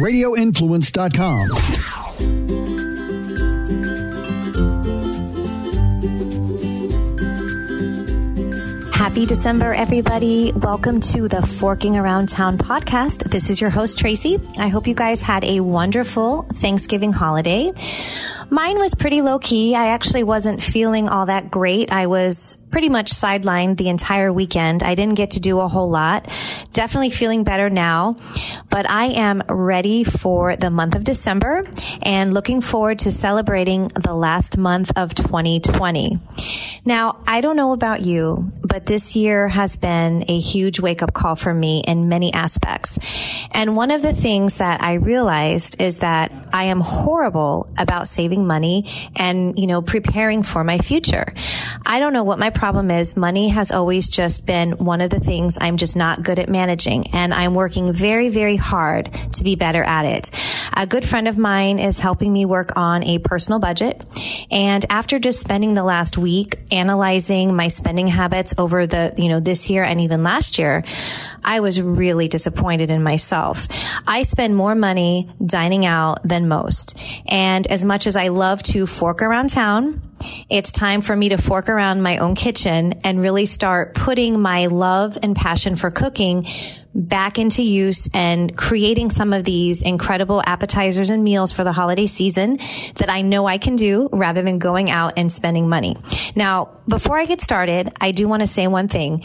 radioinfluence.com. Happy December, everybody. Welcome to the Forking Around Town podcast. This is your host, Tracy. I hope you guys had a wonderful Thanksgiving holiday. Mine was pretty low key. I actually wasn't feeling all that great. I was pretty much sidelined the entire weekend. I didn't get to do a whole lot. Definitely feeling better now, but I am ready for the month of December and looking forward to celebrating the last month of 2020. Now, I don't know about you, but this year has been a huge wake up call for me in many aspects. And one of the things that I realized is that I am horrible about saving money and, you know, preparing for my future. I don't know what my problem is. Money has always just been one of the things I'm just not good at managing. And I'm working very, very hard to be better at it. A good friend of mine is helping me work on a personal budget. And after just spending the last week analyzing my spending habits over the, you know, this year and even last year, I was really disappointed in myself. I spend more money dining out than most. And as much as I love to fork around town, it's time for me to fork around my own kitchen and really start putting my love and passion for cooking back into use and creating some of these incredible appetizers and meals for the holiday season that I know I can do rather than going out and spending money. Now, before I get started, I do want to say one thing.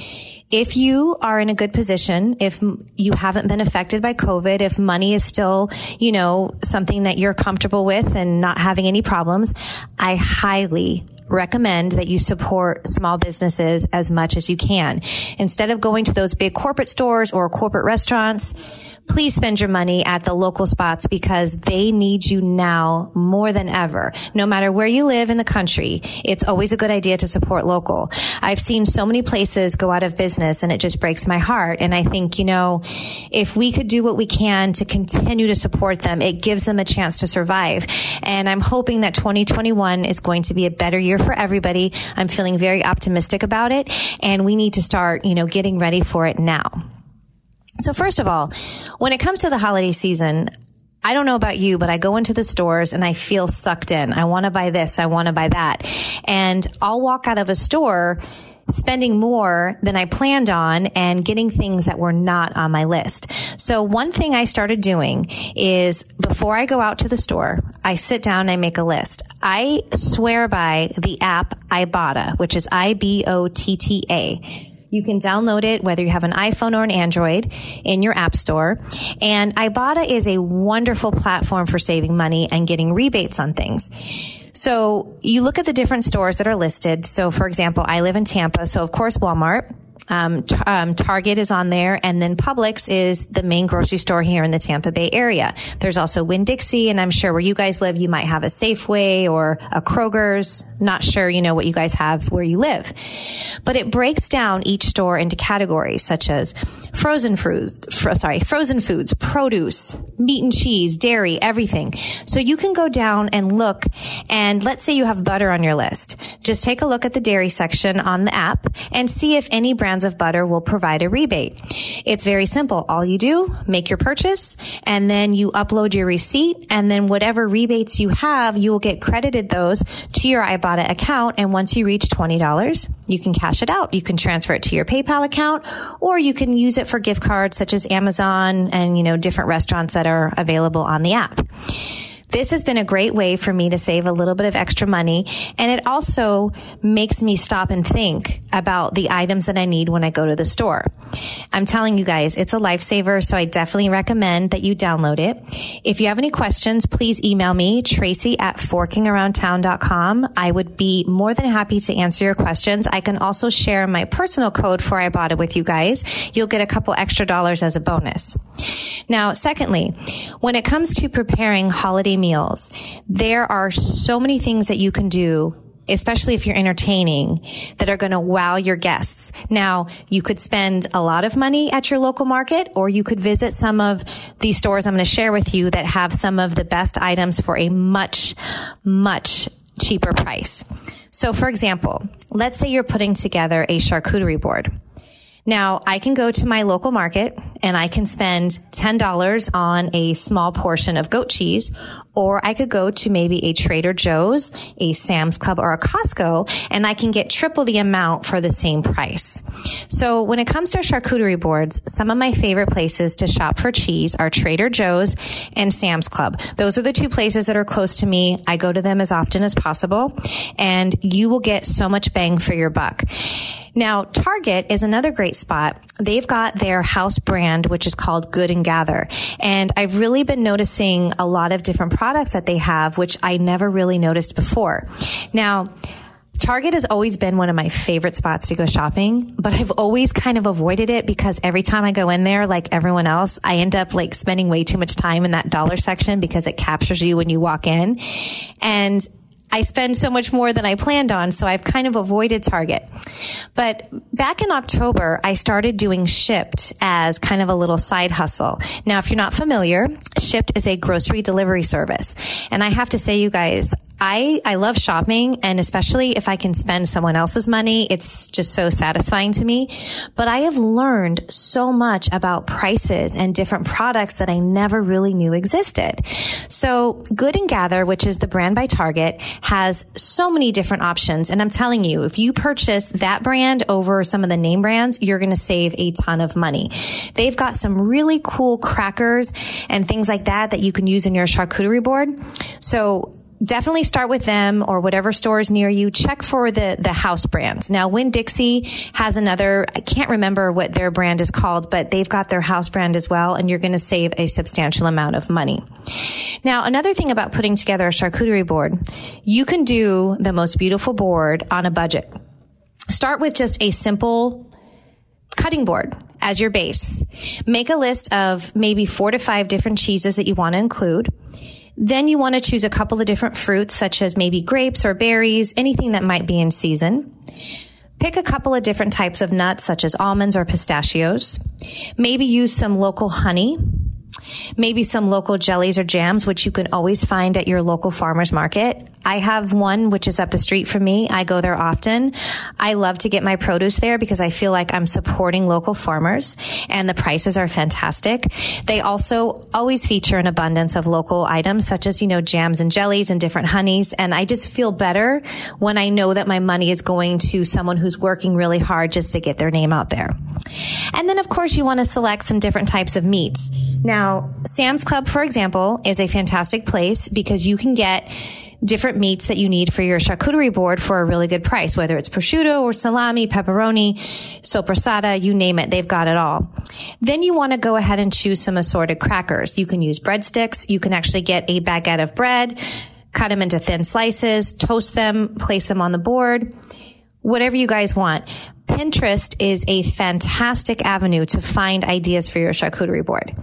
If you are in a good position, if you haven't been affected by COVID, if money is still, you know, something that you're comfortable with and not having any problems, I highly recommend that you support small businesses as much as you can. Instead of going to those big corporate stores or corporate restaurants, please spend your money at the local spots because they need you now more than ever. No matter where you live in the country, it's always a good idea to support local. I've seen so many places go out of business and it just breaks my heart. And I think, you know, if we could do what we can to continue to support them, it gives them a chance to survive. And I'm hoping that 2021 is going to be a better year for everybody. I'm feeling very optimistic about it and we need to start, you know, getting ready for it now. So first of all, when it comes to the holiday season, I don't know about you, but I go into the stores and I feel sucked in. I want to buy this. I want to buy that. And I'll walk out of a store spending more than I planned on and getting things that were not on my list. So one thing I started doing is before I go out to the store, I sit down and I make a list. I swear by the app Ibotta, which is I-B-O-T-T-A. You can download it whether you have an iPhone or an Android in your app store. And Ibotta is a wonderful platform for saving money and getting rebates on things. So you look at the different stores that are listed. So for example, I live in Tampa. So of course, Walmart. Um, t- um, Target is on there, and then Publix is the main grocery store here in the Tampa Bay area. There's also Winn Dixie, and I'm sure where you guys live, you might have a Safeway or a Kroger's. Not sure, you know, what you guys have where you live. But it breaks down each store into categories such as frozen foods, fr- sorry, frozen foods, produce, meat and cheese, dairy, everything. So you can go down and look, and let's say you have butter on your list. Just take a look at the dairy section on the app and see if any brands of butter will provide a rebate. It's very simple. All you do, make your purchase, and then you upload your receipt, and then whatever rebates you have, you will get credited those to your Ibotta account. And once you reach $20, you can cash it out. You can transfer it to your PayPal account, or you can use it for gift cards such as Amazon and, you know, different restaurants that are available on the app. This has been a great way for me to save a little bit of extra money. And it also makes me stop and think about the items that I need when I go to the store. I'm telling you guys, it's a lifesaver. So I definitely recommend that you download it. If you have any questions, please email me, Tracy at forkingaroundtown.com. I would be more than happy to answer your questions. I can also share my personal code for Ibotta with you guys. You'll get a couple extra dollars as a bonus. Now, secondly, when it comes to preparing holiday meals, there are so many things that you can do especially if you're entertaining that are going to wow your guests. Now, you could spend a lot of money at your local market or you could visit some of these stores I'm going to share with you that have some of the best items for a much, much cheaper price. So for example, let's say you're putting together a charcuterie board. Now I can go to my local market and I can spend $10 on a small portion of goat cheese, or I could go to maybe a Trader Joe's, a Sam's Club, or a Costco, and I can get triple the amount for the same price. So when it comes to charcuterie boards, some of my favorite places to shop for cheese are Trader Joe's and Sam's Club. Those are the two places that are close to me. I go to them as often as possible, and you will get so much bang for your buck. Now, Target is another great spot. They've got their house brand, which is called Good and Gather. And I've really been noticing a lot of different products that they have, which I never really noticed before. Now, Target has always been one of my favorite spots to go shopping, but I've always kind of avoided it because every time I go in there, like everyone else, I end up like spending way too much time in that dollar section because it captures you when you walk in. And I spend so much more than I planned on, so I've kind of avoided Target. But back in October, I started doing Shipt as kind of a little side hustle. Now, if you're not familiar, Shipt is a grocery delivery service. And I have to say, you guys, I, I love shopping and especially if I can spend someone else's money, it's just so satisfying to me. But I have learned so much about prices and different products that I never really knew existed. So Good and Gather, which is the brand by Target, has so many different options. And I'm telling you, if you purchase that brand over some of the name brands, you're going to save a ton of money. They've got some really cool crackers and things like that that you can use in your charcuterie board. So definitely start with them or whatever stores near you. Check for the, the house brands. Now, Winn Dixie has another, I can't remember what their brand is called, but they've got their house brand as well, and you're going to save a substantial amount of money. Now, another thing about putting together a charcuterie board, you can do the most beautiful board on a budget. Start with just a simple cutting board as your base. Make a list of maybe four to five different cheeses that you want to include. Then you want to choose a couple of different fruits, such as maybe grapes or berries, anything that might be in season. Pick a couple of different types of nuts, such as almonds or pistachios. Maybe use some local honey maybe some local jellies or jams, which you can always find at your local farmer's market. I have one which is up the street from me. I go there often. I love to get my produce there because I feel like I'm supporting local farmers and the prices are fantastic. They also always feature an abundance of local items such as, you know, jams and jellies and different honeys. And I just feel better when I know that my money is going to someone who's working really hard just to get their name out there. And then, of course, you want to select some different types of meats. Now, Sam's Club, for example, is a fantastic place because you can get different meats that you need for your charcuterie board for a really good price, whether it's prosciutto or salami, pepperoni, soppressata, you name it, they've got it all. Then you want to go ahead and choose some assorted crackers. You can use breadsticks. You can actually get a baguette of bread, cut them into thin slices, toast them, place them on the board whatever you guys want. Pinterest is a fantastic avenue to find ideas for your charcuterie board.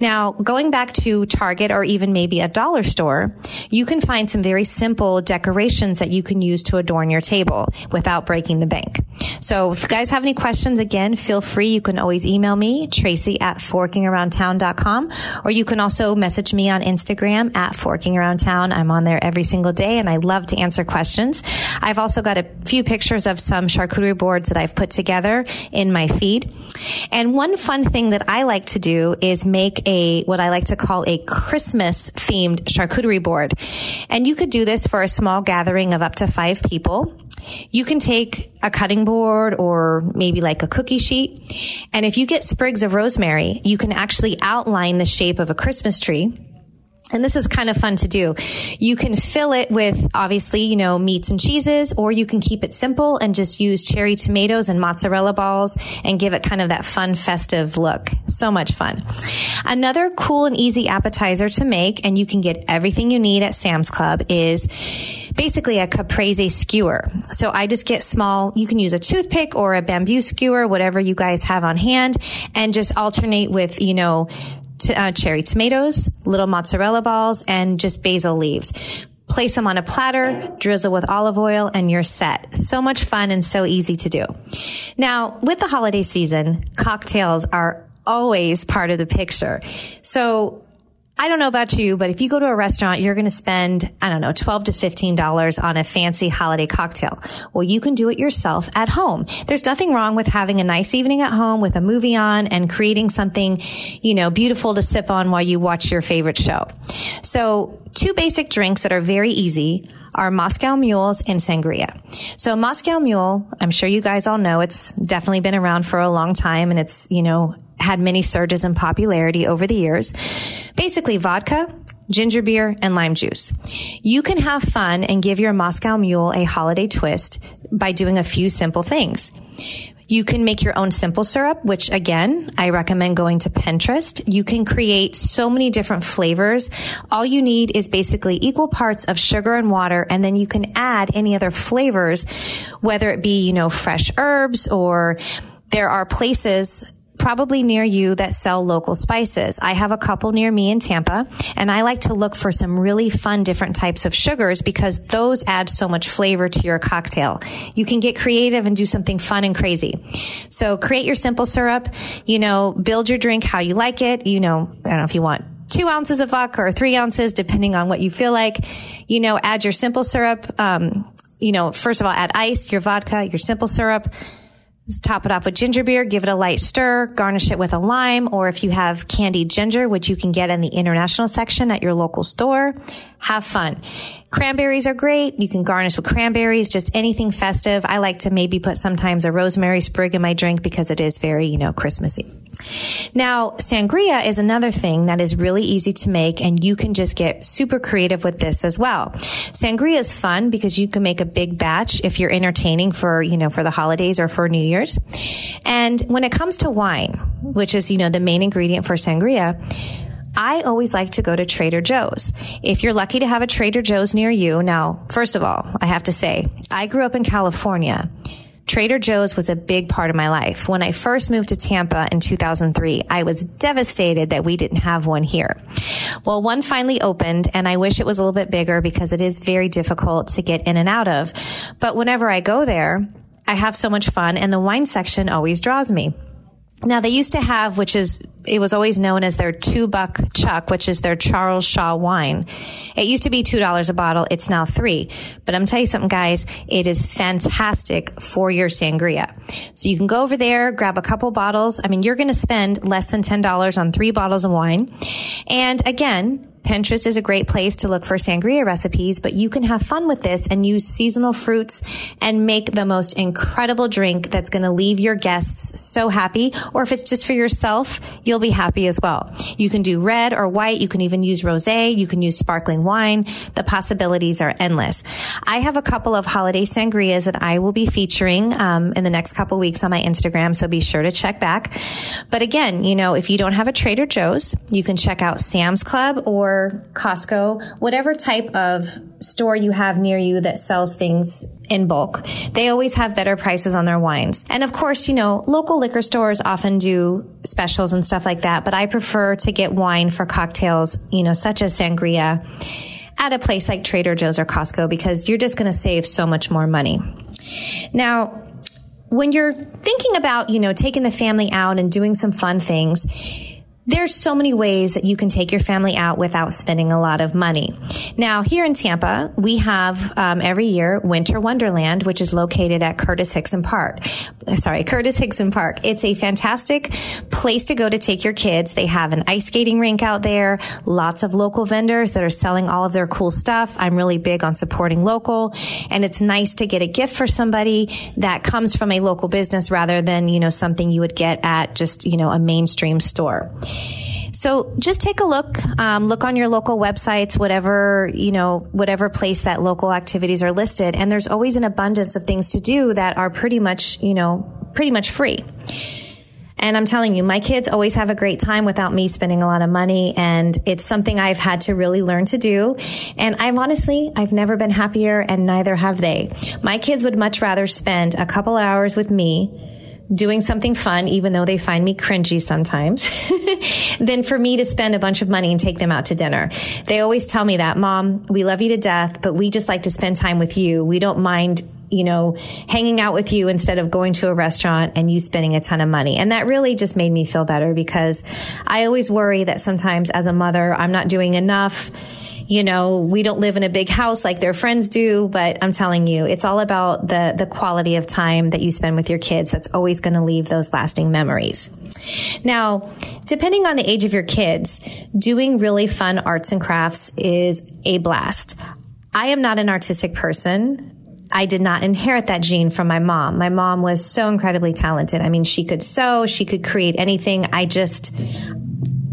Now, going back to Target or even maybe a dollar store, you can find some very simple decorations that you can use to adorn your table without breaking the bank. So if you guys have any questions, again, feel free. You can always email me, Tracy at forkingaroundtown.com, or you can also message me on Instagram at forkingaroundtown. I'm on there every single day and I love to answer questions. I've also got a few pictures of some charcuterie boards that I've I've put together in my feed. And one fun thing that I like to do is make a, what I like to call a Christmas themed charcuterie board. And you could do this for a small gathering of up to five people. You can take a cutting board or maybe like a cookie sheet. And if you get sprigs of rosemary, you can actually outline the shape of a Christmas tree and this is kind of fun to do. You can fill it with obviously, you know, meats and cheeses, or you can keep it simple and just use cherry tomatoes and mozzarella balls and give it kind of that fun festive look. So much fun. Another cool and easy appetizer to make, and you can get everything you need at Sam's Club is basically a caprese skewer. So I just get small, you can use a toothpick or a bamboo skewer, whatever you guys have on hand, and just alternate with, you know, t- uh, cherry tomatoes, little mozzarella balls, and just basil leaves. Place them on a platter, drizzle with olive oil, and you're set. So much fun and so easy to do. Now, with the holiday season, cocktails are always part of the picture. So I don't know about you, but if you go to a restaurant, you're going to spend, I don't know, 12 to $15 on a fancy holiday cocktail. Well, you can do it yourself at home. There's nothing wrong with having a nice evening at home with a movie on and creating something, you know, beautiful to sip on while you watch your favorite show. So two basic drinks that are very easy are Moscow mules and sangria. So Moscow mule, I'm sure you guys all know it's definitely been around for a long time and it's, you know, had many surges in popularity over the years. Basically vodka, ginger beer, and lime juice. You can have fun and give your Moscow Mule a holiday twist by doing a few simple things. You can make your own simple syrup, which again, I recommend going to Pinterest. You can create so many different flavors. All you need is basically equal parts of sugar and water, and then you can add any other flavors, whether it be, you know, fresh herbs or there are places probably near you that sell local spices. I have a couple near me in Tampa and I like to look for some really fun different types of sugars because those add so much flavor to your cocktail. You can get creative and do something fun and crazy. So create your simple syrup, you know, build your drink how you like it. You know, I don't know if you want two ounces of vodka or three ounces, depending on what you feel like. You know, add your simple syrup. Um, you know, first of all, add ice, your vodka, your simple syrup top it off with ginger beer, give it a light stir, garnish it with a lime, or if you have candied ginger, which you can get in the international section at your local store, have fun. Cranberries are great. You can garnish with cranberries, just anything festive. I like to maybe put sometimes a rosemary sprig in my drink because it is very, you know, Christmassy. Now, sangria is another thing that is really easy to make and you can just get super creative with this as well. Sangria is fun because you can make a big batch if you're entertaining for, you know, for the holidays or for New Year's. And when it comes to wine, which is, you know, the main ingredient for sangria, I always like to go to Trader Joe's. If you're lucky to have a Trader Joe's near you, now, first of all, I have to say, I grew up in California. Trader Joe's was a big part of my life. When I first moved to Tampa in 2003, I was devastated that we didn't have one here. Well, one finally opened and I wish it was a little bit bigger because it is very difficult to get in and out of. But whenever I go there, I have so much fun and the wine section always draws me. Now they used to have, which is, it was always known as their two buck chuck, which is their Charles Shaw wine. It used to be $2 a bottle. It's now three. But I'm telling you something, guys, it is fantastic for your sangria. So you can go over there, grab a couple bottles. I mean, you're going to spend less than $10 on three bottles of wine. And again, Pinterest is a great place to look for sangria recipes, but you can have fun with this and use seasonal fruits and make the most incredible drink that's going to leave your guests so happy. Or if it's just for yourself, you'll be happy as well. You can do red or white. You can even use rosé. You can use sparkling wine. The possibilities are endless. I have a couple of holiday sangrias that I will be featuring um, in the next couple weeks on my Instagram, so be sure to check back. But again, you know, if you don't have a Trader Joe's, you can check out Sam's Club or Costco, whatever type of store you have near you that sells things in bulk. They always have better prices on their wines. And of course, you know, local liquor stores often do specials and stuff like that, but I prefer to get wine for cocktails, you know, such as sangria at a place like Trader Joe's or Costco because you're just going to save so much more money. Now, when you're thinking about, you know, taking the family out and doing some fun things, there's so many ways that you can take your family out without spending a lot of money. Now, here in Tampa, we have um, every year Winter Wonderland, which is located at Curtis Hixon Park. Sorry, Curtis Hixon Park. It's a fantastic place to go to take your kids. They have an ice skating rink out there, lots of local vendors that are selling all of their cool stuff. I'm really big on supporting local, and it's nice to get a gift for somebody that comes from a local business rather than, you know, something you would get at just, you know, a mainstream store. So just take a look, um, look on your local websites, whatever, you know, whatever place that local activities are listed. And there's always an abundance of things to do that are pretty much, you know, pretty much free. And I'm telling you, my kids always have a great time without me spending a lot of money. And it's something I've had to really learn to do. And I've honestly, I've never been happier and neither have they. My kids would much rather spend a couple hours with me doing something fun, even though they find me cringy sometimes, than for me to spend a bunch of money and take them out to dinner. They always tell me that, Mom, we love you to death, but we just like to spend time with you. We don't mind you know, hanging out with you instead of going to a restaurant and you spending a ton of money. And that really just made me feel better because I always worry that sometimes as a mother, I'm not doing enough you know, we don't live in a big house like their friends do, but I'm telling you, it's all about the, the quality of time that you spend with your kids. That's always going to leave those lasting memories. Now, depending on the age of your kids, doing really fun arts and crafts is a blast. I am not an artistic person. I did not inherit that gene from my mom. My mom was so incredibly talented. I mean, she could sew, she could create anything. I just,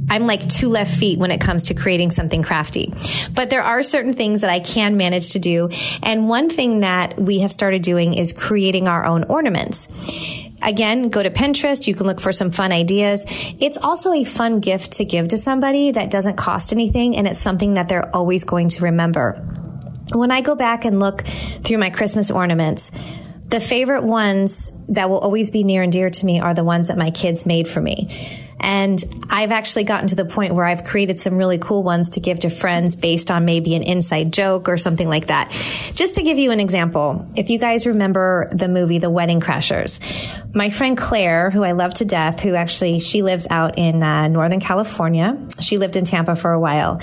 I'm like two left feet when it comes to creating something crafty. But there are certain things that I can manage to do. And one thing that we have started doing is creating our own ornaments. Again, go to Pinterest. You can look for some fun ideas. It's also a fun gift to give to somebody that doesn't cost anything and it's something that they're always going to remember. When I go back and look through my Christmas ornaments, the favorite ones that will always be near and dear to me are the ones that my kids made for me. And I've actually gotten to the point where I've created some really cool ones to give to friends based on maybe an inside joke or something like that. Just to give you an example, if you guys remember the movie The Wedding Crashers, my friend Claire, who I love to death, who actually she lives out in uh, Northern California. She lived in Tampa for a while.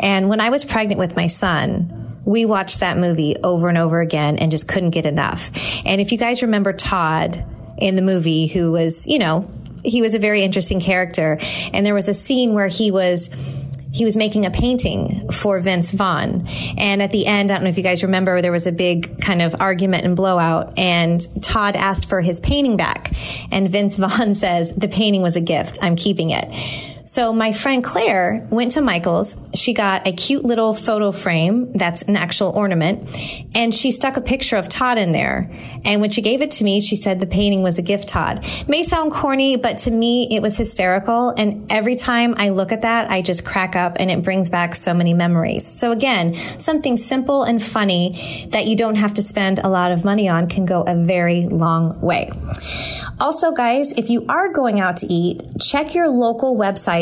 And when I was pregnant with my son, we watched that movie over and over again and just couldn't get enough. And if you guys remember Todd in the movie who was, you know, he was a very interesting character. And there was a scene where he was he was making a painting for Vince Vaughn. And at the end, I don't know if you guys remember, there was a big kind of argument and blowout, and Todd asked for his painting back. And Vince Vaughn says, The painting was a gift. I'm keeping it. So my friend Claire went to Michael's. She got a cute little photo frame that's an actual ornament and she stuck a picture of Todd in there. And when she gave it to me, she said the painting was a gift, Todd. May sound corny, but to me, it was hysterical. And every time I look at that, I just crack up and it brings back so many memories. So again, something simple and funny that you don't have to spend a lot of money on can go a very long way. Also, guys, if you are going out to eat, check your local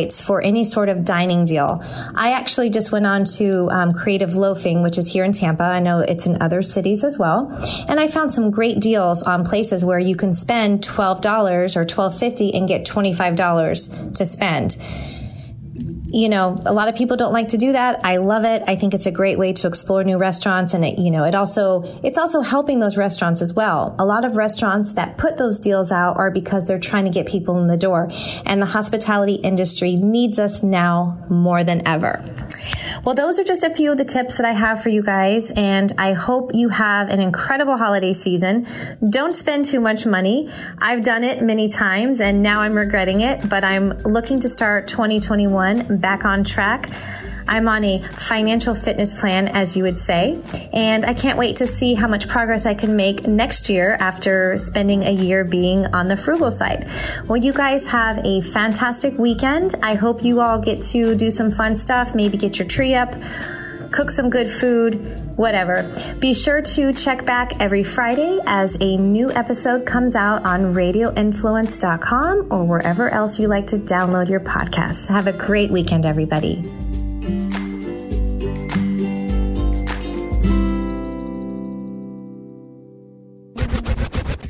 for any sort of dining deal. I actually just went on to um, Creative Loafing, which is here in Tampa. I know it's in other cities as well. And I found some great deals on places where you can spend $12 or $12.50 and get $25 to spend you know, a lot of people don't like to do that. I love it. I think it's a great way to explore new restaurants and it, you know, it also, it's also helping those restaurants as well. A lot of restaurants that put those deals out are because they're trying to get people in the door and the hospitality industry needs us now more than ever. Well, those are just a few of the tips that I have for you guys, and I hope you have an incredible holiday season. Don't spend too much money. I've done it many times, and now I'm regretting it, but I'm looking to start 2021 back on track. I'm on a financial fitness plan, as you would say, and I can't wait to see how much progress I can make next year after spending a year being on the frugal side. Well, you guys have a fantastic weekend. I hope you all get to do some fun stuff, maybe get your tree up, cook some good food, whatever. Be sure to check back every Friday as a new episode comes out on radioinfluence.com or wherever else you like to download your podcasts. Have a great weekend, everybody.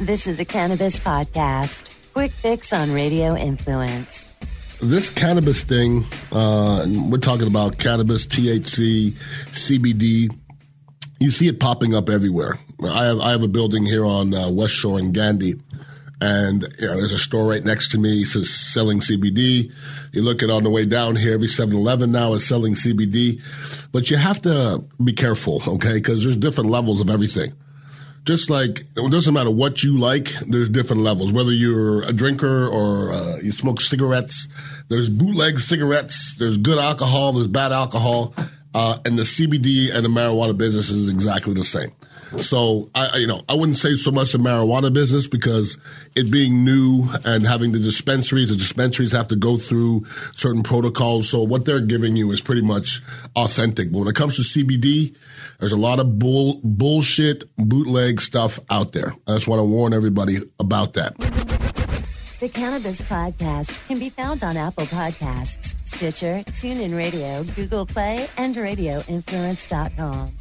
This is a cannabis podcast. Quick fix on Radio Influence. This cannabis thing, uh, we're talking about cannabis, THC, CBD. You see it popping up everywhere. I have I have a building here on uh, West Shore in Gandy, and you know, there's a store right next to me. It says selling CBD. You look at on the way down here, every 7-Eleven now is selling CBD, but you have to be careful, okay? Because there's different levels of everything just like it doesn't matter what you like, there's different levels. Whether you're a drinker or uh, you smoke cigarettes, there's bootleg cigarettes, there's good alcohol, there's bad alcohol, uh, and the CBD and the marijuana business is exactly the same. So I, you know, I wouldn't say so much the marijuana business because it being new and having the dispensaries, the dispensaries have to go through certain protocols. So what they're giving you is pretty much authentic. But when it comes to CBD, there's a lot of bull, bullshit, bootleg stuff out there. I just want to warn everybody about that. The Cannabis Podcast can be found on Apple Podcasts, Stitcher, TuneIn Radio, Google Play, and RadioInfluence.com.